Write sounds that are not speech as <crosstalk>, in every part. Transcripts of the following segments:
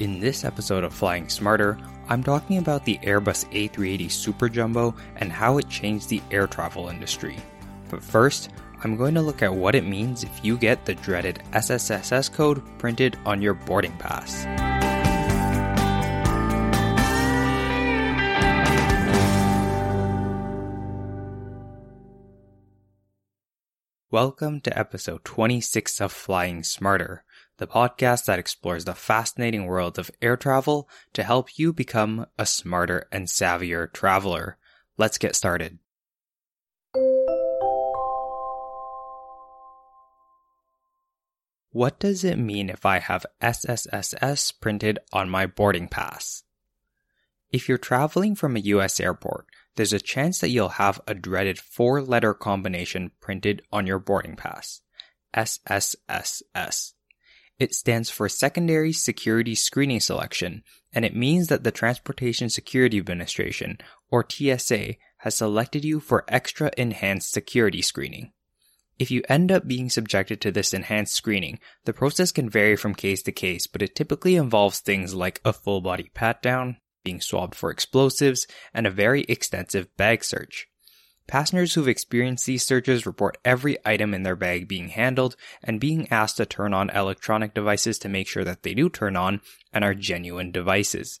In this episode of Flying Smarter, I'm talking about the Airbus A380 Super Jumbo and how it changed the air travel industry. But first, I'm going to look at what it means if you get the dreaded SSSS code printed on your boarding pass. Welcome to episode 26 of Flying Smarter the podcast that explores the fascinating world of air travel to help you become a smarter and savvier traveler. Let's get started. What does it mean if I have SSSS printed on my boarding pass? If you're traveling from a US airport, there's a chance that you'll have a dreaded four letter combination printed on your boarding pass. SSSS. It stands for Secondary Security Screening Selection, and it means that the Transportation Security Administration, or TSA, has selected you for extra enhanced security screening. If you end up being subjected to this enhanced screening, the process can vary from case to case, but it typically involves things like a full body pat down, being swabbed for explosives, and a very extensive bag search. Passengers who've experienced these searches report every item in their bag being handled and being asked to turn on electronic devices to make sure that they do turn on and are genuine devices.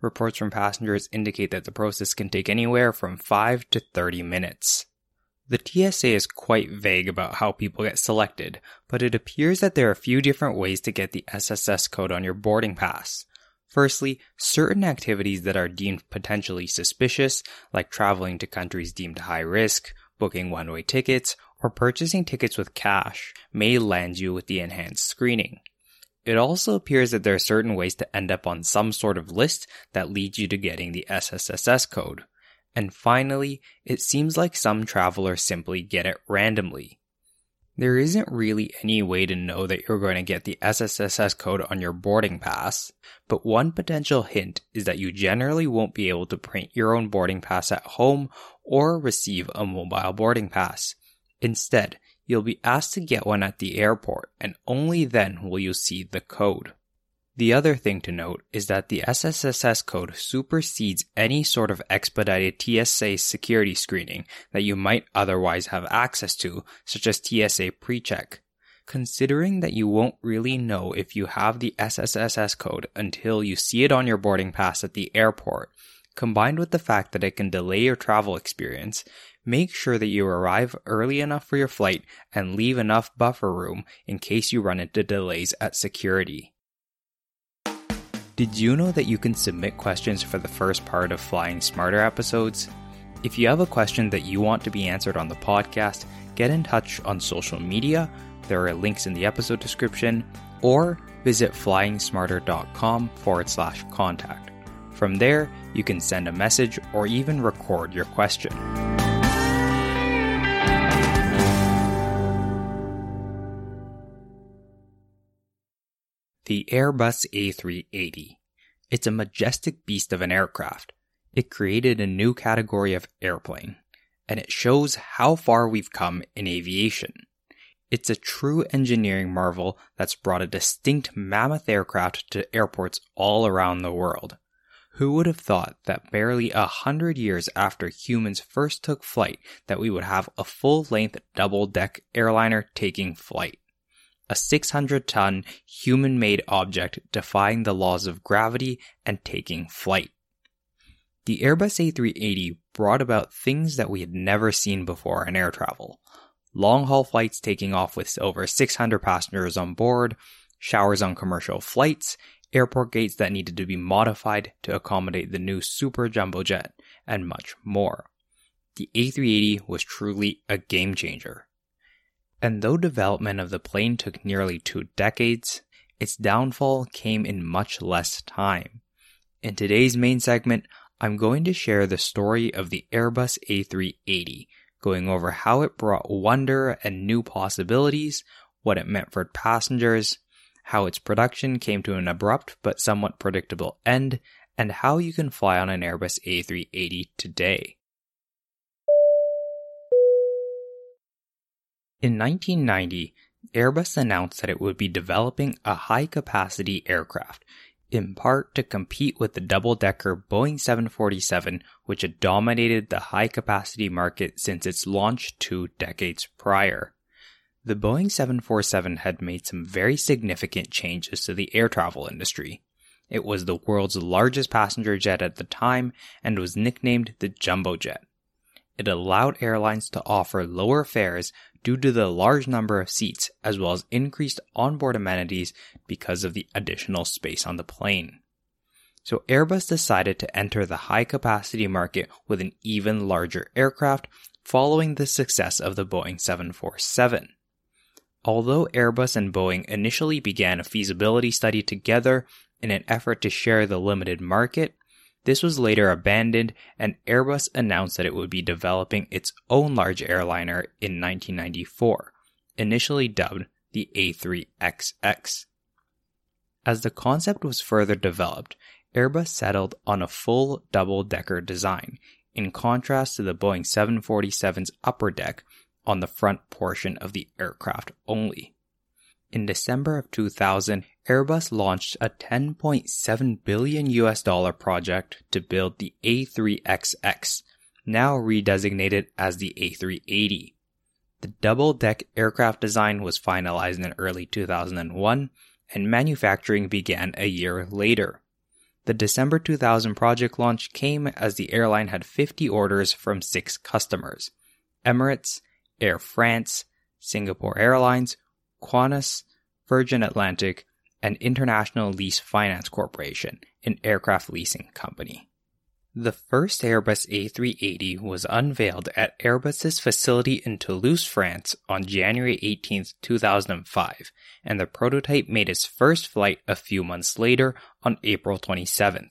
Reports from passengers indicate that the process can take anywhere from 5 to 30 minutes. The TSA is quite vague about how people get selected, but it appears that there are a few different ways to get the SSSS code on your boarding pass. Firstly, certain activities that are deemed potentially suspicious, like traveling to countries deemed high risk, booking one way tickets, or purchasing tickets with cash, may land you with the enhanced screening. It also appears that there are certain ways to end up on some sort of list that leads you to getting the SSSS code. And finally, it seems like some travelers simply get it randomly. There isn't really any way to know that you're going to get the SSSS code on your boarding pass, but one potential hint is that you generally won't be able to print your own boarding pass at home or receive a mobile boarding pass. Instead, you'll be asked to get one at the airport and only then will you see the code. The other thing to note is that the SSSS code supersedes any sort of expedited TSA security screening that you might otherwise have access to, such as TSA PreCheck. Considering that you won't really know if you have the SSSS code until you see it on your boarding pass at the airport, combined with the fact that it can delay your travel experience, make sure that you arrive early enough for your flight and leave enough buffer room in case you run into delays at security. Did you know that you can submit questions for the first part of Flying Smarter episodes? If you have a question that you want to be answered on the podcast, get in touch on social media. There are links in the episode description, or visit flyingsmarter.com forward slash contact. From there, you can send a message or even record your question. The Airbus A380. It's a majestic beast of an aircraft. It created a new category of airplane, and it shows how far we've come in aviation. It's a true engineering marvel that's brought a distinct mammoth aircraft to airports all around the world. Who would have thought that barely a hundred years after humans first took flight that we would have a full-length double-deck airliner taking flight? A 600 ton human made object defying the laws of gravity and taking flight. The Airbus A380 brought about things that we had never seen before in air travel. Long haul flights taking off with over 600 passengers on board, showers on commercial flights, airport gates that needed to be modified to accommodate the new super jumbo jet, and much more. The A380 was truly a game changer. And though development of the plane took nearly two decades, its downfall came in much less time. In today's main segment, I'm going to share the story of the Airbus A380, going over how it brought wonder and new possibilities, what it meant for passengers, how its production came to an abrupt but somewhat predictable end, and how you can fly on an Airbus A380 today. In 1990, Airbus announced that it would be developing a high capacity aircraft. in part to compete with the double decker Boeing 747, which had dominated the high capacity market since its launch two decades prior. The Boeing 747 had made some very significant changes to the air travel industry. It was the world's largest passenger jet at the time and was nicknamed the Jumbo Jet. It allowed airlines to offer lower fares due to the large number of seats as well as increased onboard amenities because of the additional space on the plane. So Airbus decided to enter the high capacity market with an even larger aircraft following the success of the Boeing 747. Although Airbus and Boeing initially began a feasibility study together in an effort to share the limited market, this was later abandoned, and Airbus announced that it would be developing its own large airliner in 1994, initially dubbed the A3XX. As the concept was further developed, Airbus settled on a full double decker design, in contrast to the Boeing 747's upper deck on the front portion of the aircraft only. In December of 2000, Airbus launched a 10.7 billion US dollar project to build the A3XX, now redesignated as the A380. The double deck aircraft design was finalized in early 2001 and manufacturing began a year later. The December 2000 project launch came as the airline had 50 orders from six customers Emirates, Air France, Singapore Airlines, Qantas, Virgin Atlantic, and International Lease Finance Corporation, an aircraft leasing company. The first Airbus A380 was unveiled at Airbus's facility in Toulouse, France on January 18, 2005, and the prototype made its first flight a few months later on April 27.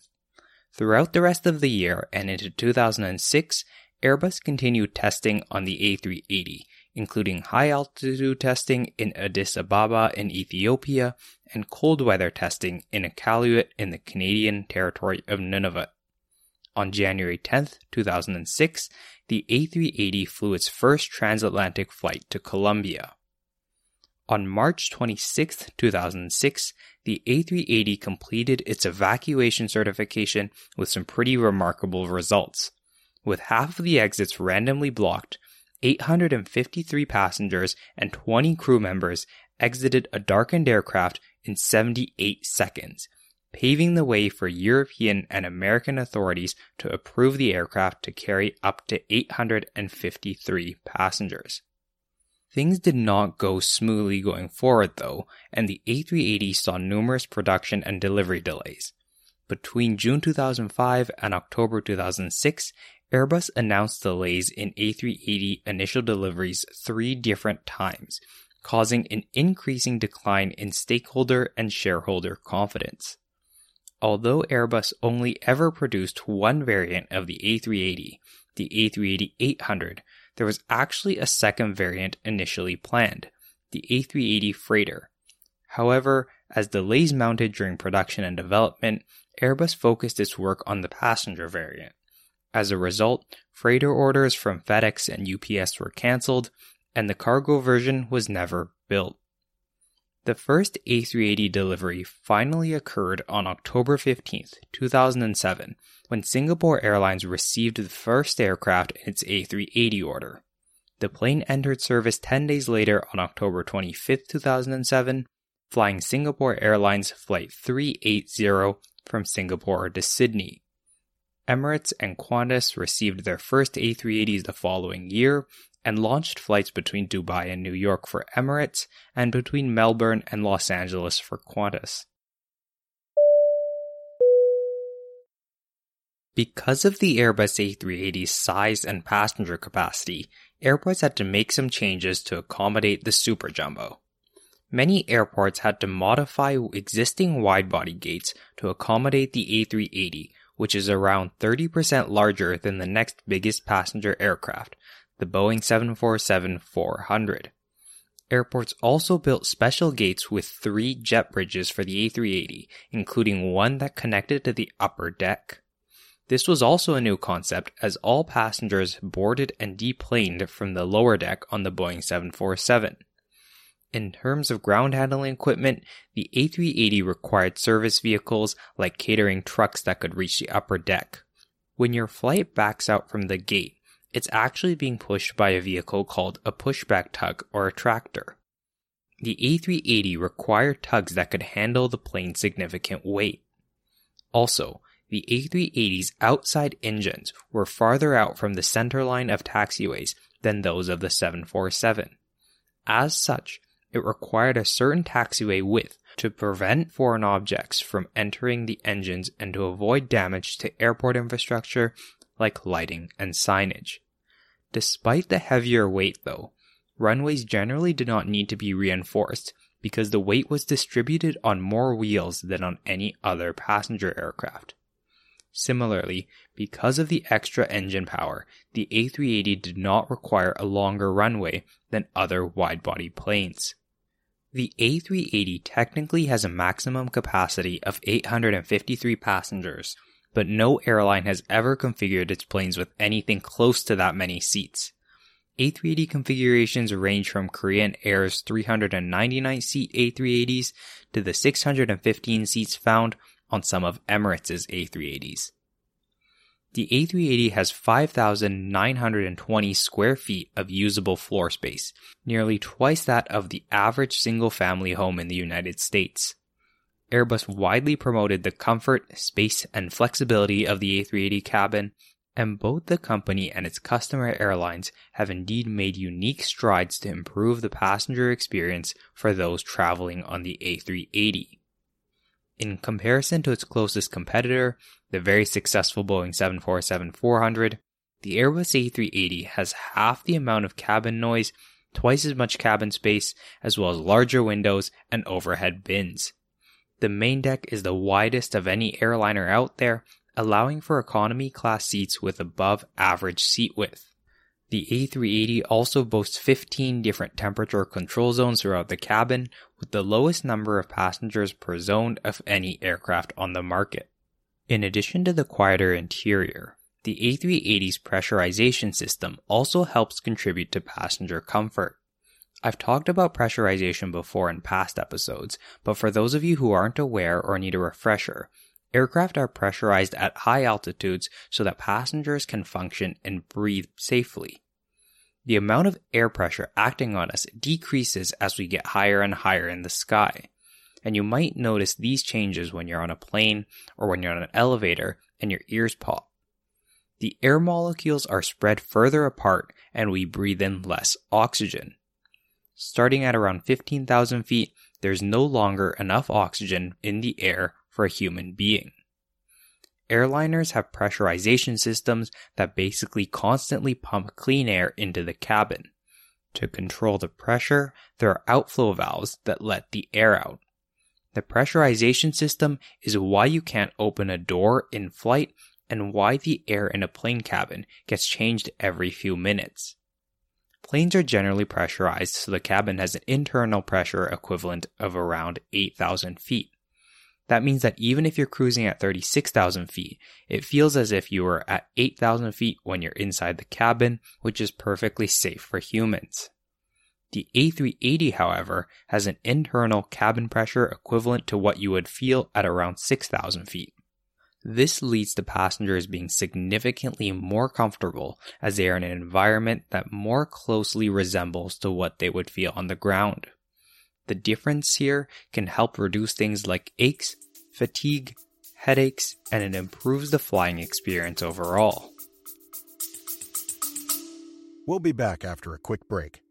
Throughout the rest of the year and into 2006, Airbus continued testing on the A380, including high altitude testing in Addis Ababa in Ethiopia and cold weather testing in Iqaluit in the Canadian territory of Nunavut. On January 10, 2006, the A380 flew its first transatlantic flight to Colombia. On March 26, 2006, the A380 completed its evacuation certification with some pretty remarkable results. With half of the exits randomly blocked, 853 passengers and 20 crew members exited a darkened aircraft in 78 seconds, paving the way for European and American authorities to approve the aircraft to carry up to 853 passengers. Things did not go smoothly going forward though, and the A380 saw numerous production and delivery delays. Between June 2005 and October 2006, Airbus announced delays in A380 initial deliveries three different times, causing an increasing decline in stakeholder and shareholder confidence. Although Airbus only ever produced one variant of the A380, the A380 800, there was actually a second variant initially planned, the A380 Freighter. However, as delays mounted during production and development, Airbus focused its work on the passenger variant. As a result, freighter orders from FedEx and UPS were cancelled, and the cargo version was never built. The first A380 delivery finally occurred on October 15, 2007, when Singapore Airlines received the first aircraft in its A380 order. The plane entered service 10 days later on October 25, 2007, flying Singapore Airlines Flight 380 from Singapore to Sydney. Emirates and Qantas received their first A380s the following year and launched flights between Dubai and New York for Emirates and between Melbourne and Los Angeles for Qantas. Because of the Airbus A380's size and passenger capacity, airports had to make some changes to accommodate the Super Jumbo. Many airports had to modify existing widebody gates to accommodate the A380 which is around 30% larger than the next biggest passenger aircraft, the Boeing 747 400. Airports also built special gates with three jet bridges for the A380, including one that connected to the upper deck. This was also a new concept as all passengers boarded and deplaned from the lower deck on the Boeing 747. In terms of ground handling equipment, the A380 required service vehicles like catering trucks that could reach the upper deck. When your flight backs out from the gate, it's actually being pushed by a vehicle called a pushback tug or a tractor. The A380 required tugs that could handle the plane's significant weight. Also, the A380's outside engines were farther out from the center line of taxiways than those of the 747. As such, it required a certain taxiway width to prevent foreign objects from entering the engines and to avoid damage to airport infrastructure like lighting and signage. Despite the heavier weight, though, runways generally did not need to be reinforced because the weight was distributed on more wheels than on any other passenger aircraft. Similarly, because of the extra engine power, the A380 did not require a longer runway than other wide body planes. The A380 technically has a maximum capacity of 853 passengers, but no airline has ever configured its planes with anything close to that many seats. A380 configurations range from Korean Air's 399 seat A380s to the 615 seats found on some of Emirates' A380s. The A380 has 5,920 square feet of usable floor space, nearly twice that of the average single family home in the United States. Airbus widely promoted the comfort, space, and flexibility of the A380 cabin, and both the company and its customer airlines have indeed made unique strides to improve the passenger experience for those traveling on the A380. In comparison to its closest competitor, the very successful Boeing 747 400, the Airbus A380 has half the amount of cabin noise, twice as much cabin space, as well as larger windows and overhead bins. The main deck is the widest of any airliner out there, allowing for economy class seats with above average seat width. The A380 also boasts 15 different temperature control zones throughout the cabin, with the lowest number of passengers per zone of any aircraft on the market. In addition to the quieter interior, the A380's pressurization system also helps contribute to passenger comfort. I've talked about pressurization before in past episodes, but for those of you who aren't aware or need a refresher, Aircraft are pressurized at high altitudes so that passengers can function and breathe safely. The amount of air pressure acting on us decreases as we get higher and higher in the sky. And you might notice these changes when you're on a plane or when you're on an elevator and your ears pop. The air molecules are spread further apart and we breathe in less oxygen. Starting at around 15,000 feet, there's no longer enough oxygen in the air for a human being. Airliners have pressurization systems that basically constantly pump clean air into the cabin. To control the pressure, there are outflow valves that let the air out. The pressurization system is why you can't open a door in flight and why the air in a plane cabin gets changed every few minutes. Planes are generally pressurized so the cabin has an internal pressure equivalent of around 8,000 feet. That means that even if you're cruising at 36,000 feet, it feels as if you were at 8,000 feet when you're inside the cabin, which is perfectly safe for humans. The A380, however, has an internal cabin pressure equivalent to what you would feel at around 6,000 feet. This leads to passengers being significantly more comfortable as they are in an environment that more closely resembles to what they would feel on the ground. The difference here can help reduce things like aches, fatigue, headaches, and it improves the flying experience overall. We'll be back after a quick break.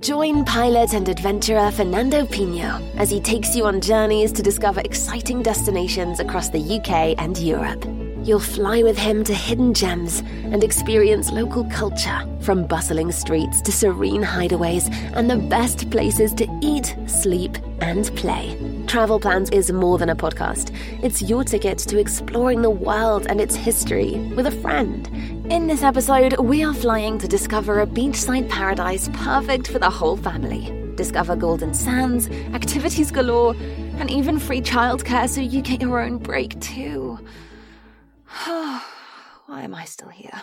Join pilot and adventurer Fernando Pino as he takes you on journeys to discover exciting destinations across the UK and Europe. You'll fly with him to hidden gems and experience local culture, from bustling streets to serene hideaways and the best places to eat, sleep, and play. Travel Plans is more than a podcast. It's your ticket to exploring the world and its history with a friend. In this episode, we are flying to discover a beachside paradise perfect for the whole family. Discover golden sands, activities galore, and even free childcare so you get your own break too. <sighs> Why am I still here?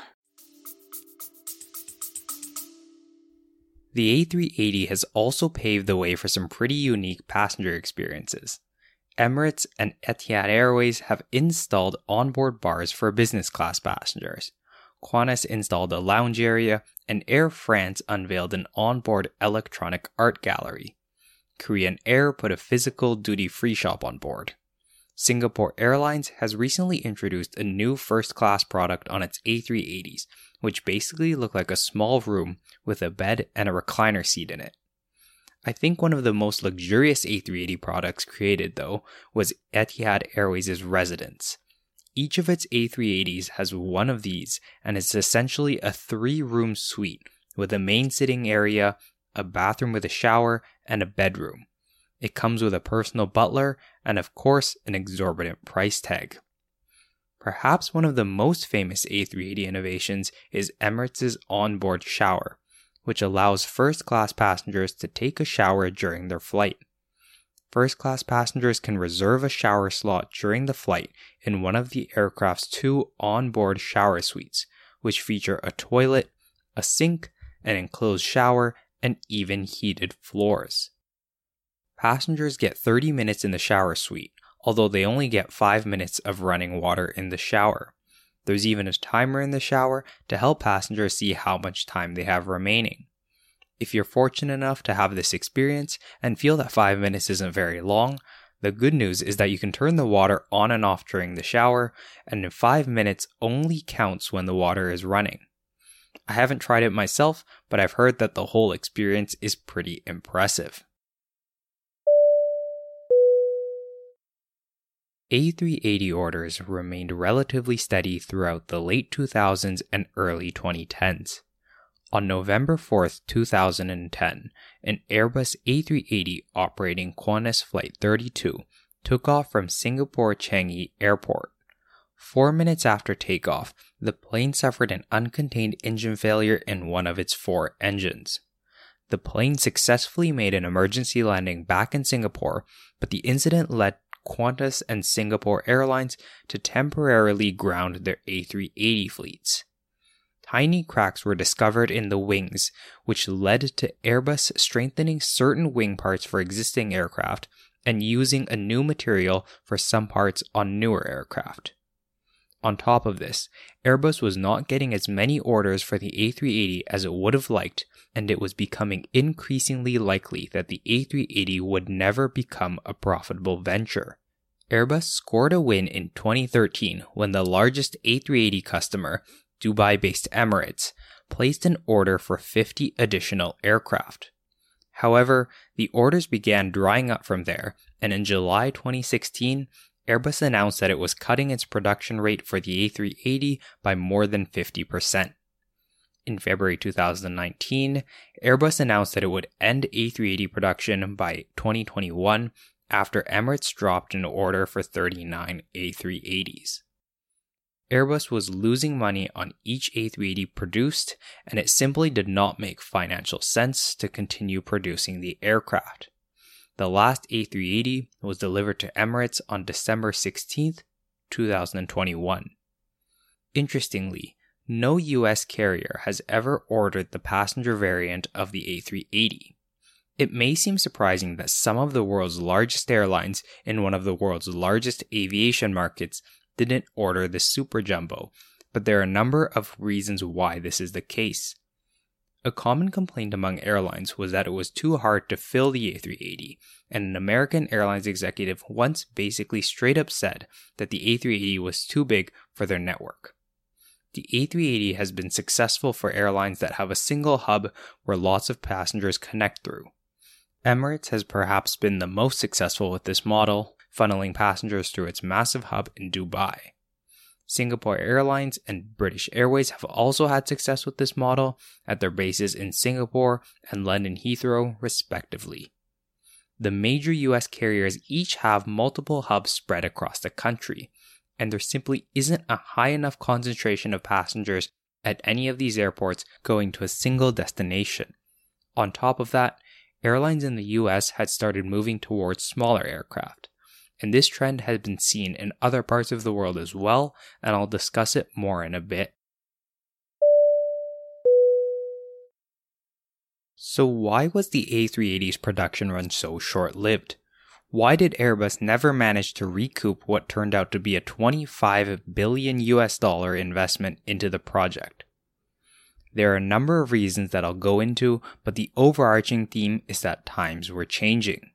The A380 has also paved the way for some pretty unique passenger experiences. Emirates and Etihad Airways have installed onboard bars for business class passengers. Qantas installed a lounge area, and Air France unveiled an onboard electronic art gallery. Korean Air put a physical duty free shop on board. Singapore Airlines has recently introduced a new first class product on its A380s, which basically look like a small room with a bed and a recliner seat in it. I think one of the most luxurious A380 products created, though, was Etihad Airways' Residence. Each of its A380s has one of these, and it's essentially a three room suite with a main sitting area, a bathroom with a shower, and a bedroom. It comes with a personal butler and, of course, an exorbitant price tag. Perhaps one of the most famous A380 innovations is Emirates' onboard shower, which allows first class passengers to take a shower during their flight. First class passengers can reserve a shower slot during the flight in one of the aircraft's two onboard shower suites, which feature a toilet, a sink, an enclosed shower, and even heated floors. Passengers get 30 minutes in the shower suite, although they only get 5 minutes of running water in the shower. There's even a timer in the shower to help passengers see how much time they have remaining. If you're fortunate enough to have this experience and feel that 5 minutes isn't very long, the good news is that you can turn the water on and off during the shower, and in 5 minutes only counts when the water is running. I haven't tried it myself, but I've heard that the whole experience is pretty impressive. A380 orders remained relatively steady throughout the late 2000s and early 2010s. On November 4, 2010, an Airbus A380 operating Qantas Flight 32 took off from Singapore Changi Airport. Four minutes after takeoff, the plane suffered an uncontained engine failure in one of its four engines. The plane successfully made an emergency landing back in Singapore, but the incident led Qantas and Singapore Airlines to temporarily ground their A380 fleets. Tiny cracks were discovered in the wings, which led to Airbus strengthening certain wing parts for existing aircraft and using a new material for some parts on newer aircraft. On top of this, Airbus was not getting as many orders for the A380 as it would have liked, and it was becoming increasingly likely that the A380 would never become a profitable venture. Airbus scored a win in 2013 when the largest A380 customer, Dubai based Emirates, placed an order for 50 additional aircraft. However, the orders began drying up from there, and in July 2016, Airbus announced that it was cutting its production rate for the A380 by more than 50%. In February 2019, Airbus announced that it would end A380 production by 2021 after Emirates dropped an order for 39 A380s. Airbus was losing money on each A380 produced, and it simply did not make financial sense to continue producing the aircraft. The last A380 was delivered to Emirates on December 16, 2021. Interestingly, no US carrier has ever ordered the passenger variant of the A380. It may seem surprising that some of the world's largest airlines in one of the world's largest aviation markets didn't order the Super Jumbo, but there are a number of reasons why this is the case. A common complaint among airlines was that it was too hard to fill the A380, and an American Airlines executive once basically straight up said that the A380 was too big for their network. The A380 has been successful for airlines that have a single hub where lots of passengers connect through. Emirates has perhaps been the most successful with this model, funneling passengers through its massive hub in Dubai. Singapore Airlines and British Airways have also had success with this model at their bases in Singapore and London Heathrow, respectively. The major US carriers each have multiple hubs spread across the country, and there simply isn't a high enough concentration of passengers at any of these airports going to a single destination. On top of that, airlines in the US had started moving towards smaller aircraft and this trend has been seen in other parts of the world as well, and I'll discuss it more in a bit. So, why was the A380's production run so short lived? Why did Airbus never manage to recoup what turned out to be a 25 billion US dollar investment into the project? There are a number of reasons that I'll go into, but the overarching theme is that times were changing.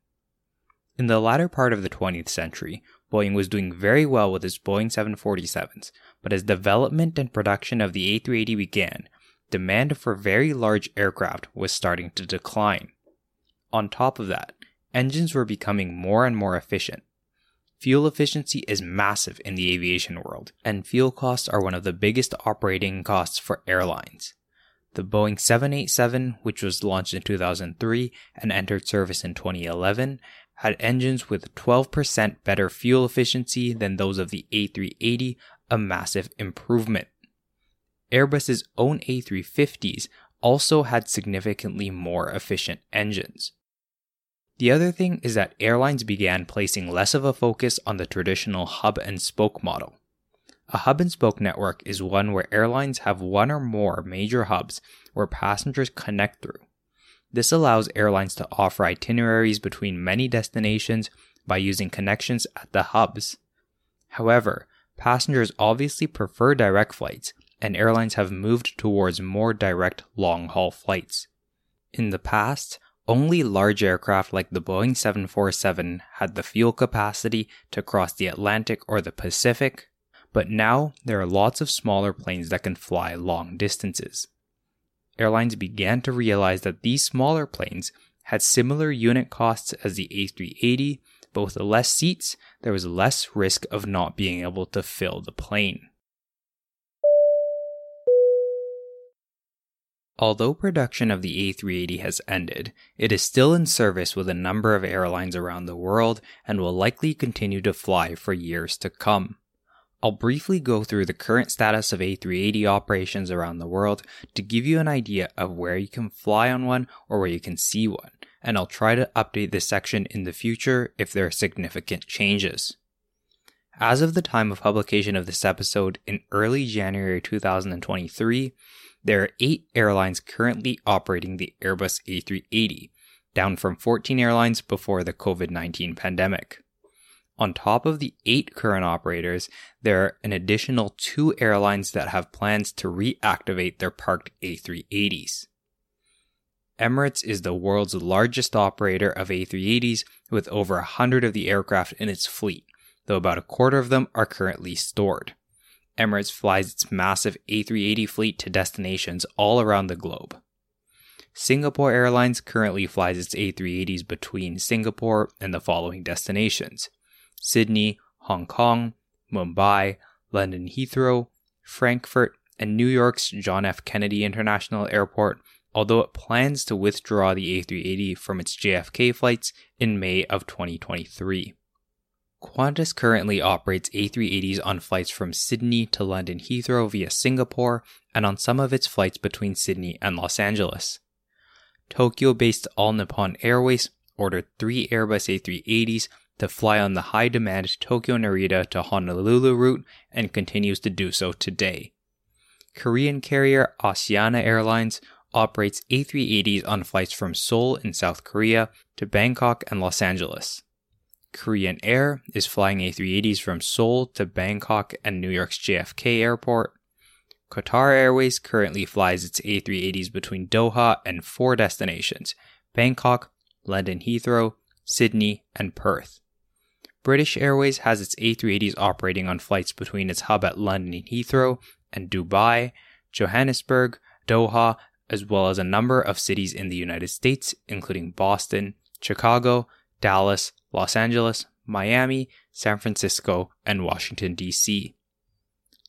In the latter part of the 20th century, Boeing was doing very well with its Boeing 747s, but as development and production of the A380 began, demand for very large aircraft was starting to decline. On top of that, engines were becoming more and more efficient. Fuel efficiency is massive in the aviation world, and fuel costs are one of the biggest operating costs for airlines. The Boeing 787, which was launched in 2003 and entered service in 2011, had engines with 12% better fuel efficiency than those of the A380, a massive improvement. Airbus's own A350s also had significantly more efficient engines. The other thing is that airlines began placing less of a focus on the traditional hub and spoke model. A hub and spoke network is one where airlines have one or more major hubs where passengers connect through. This allows airlines to offer itineraries between many destinations by using connections at the hubs. However, passengers obviously prefer direct flights, and airlines have moved towards more direct long haul flights. In the past, only large aircraft like the Boeing 747 had the fuel capacity to cross the Atlantic or the Pacific, but now there are lots of smaller planes that can fly long distances. Airlines began to realize that these smaller planes had similar unit costs as the A380, but with less seats, there was less risk of not being able to fill the plane. Although production of the A380 has ended, it is still in service with a number of airlines around the world and will likely continue to fly for years to come. I'll briefly go through the current status of A380 operations around the world to give you an idea of where you can fly on one or where you can see one, and I'll try to update this section in the future if there are significant changes. As of the time of publication of this episode in early January 2023, there are eight airlines currently operating the Airbus A380, down from 14 airlines before the COVID 19 pandemic. On top of the eight current operators, there are an additional two airlines that have plans to reactivate their parked A380s. Emirates is the world's largest operator of A380s with over 100 of the aircraft in its fleet, though about a quarter of them are currently stored. Emirates flies its massive A380 fleet to destinations all around the globe. Singapore Airlines currently flies its A380s between Singapore and the following destinations Sydney, Hong Kong, Mumbai, London Heathrow, Frankfurt, and New York's John F. Kennedy International Airport, although it plans to withdraw the A380 from its JFK flights in May of 2023. Qantas currently operates A380s on flights from Sydney to London Heathrow via Singapore and on some of its flights between Sydney and Los Angeles. Tokyo based All Nippon Airways ordered three Airbus A380s to fly on the high demand Tokyo Narita to Honolulu route and continues to do so today. Korean carrier Asiana Airlines operates A380s on flights from Seoul in South Korea to Bangkok and Los Angeles. Korean Air is flying A380s from Seoul to Bangkok and New York's JFK Airport. Qatar Airways currently flies its A380s between Doha and four destinations Bangkok, London Heathrow, Sydney, and Perth. British Airways has its A380s operating on flights between its hub at London Heathrow and Dubai, Johannesburg, Doha, as well as a number of cities in the United States, including Boston, Chicago, Dallas, Los Angeles, Miami, San Francisco, and Washington, D.C.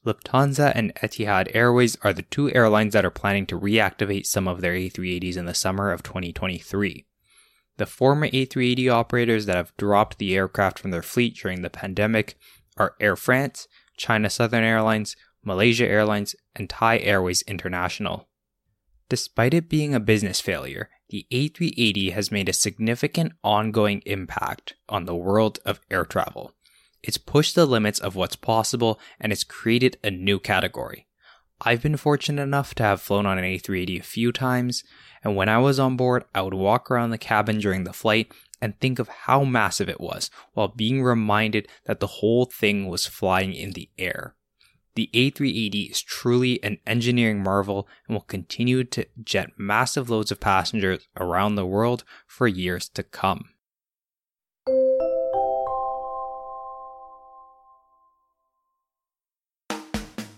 Lufthansa and Etihad Airways are the two airlines that are planning to reactivate some of their A380s in the summer of 2023. The former A380 operators that have dropped the aircraft from their fleet during the pandemic are Air France, China Southern Airlines, Malaysia Airlines, and Thai Airways International. Despite it being a business failure, the A380 has made a significant ongoing impact on the world of air travel. It's pushed the limits of what's possible and it's created a new category I've been fortunate enough to have flown on an A380 a few times, and when I was on board, I would walk around the cabin during the flight and think of how massive it was while being reminded that the whole thing was flying in the air. The A380 is truly an engineering marvel and will continue to jet massive loads of passengers around the world for years to come.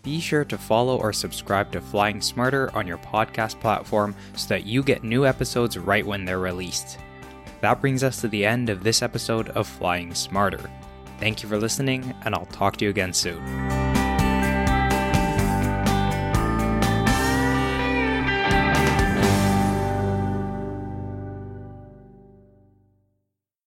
Be sure to follow or subscribe to Flying Smarter on your podcast platform so that you get new episodes right when they're released. That brings us to the end of this episode of Flying Smarter. Thank you for listening, and I'll talk to you again soon.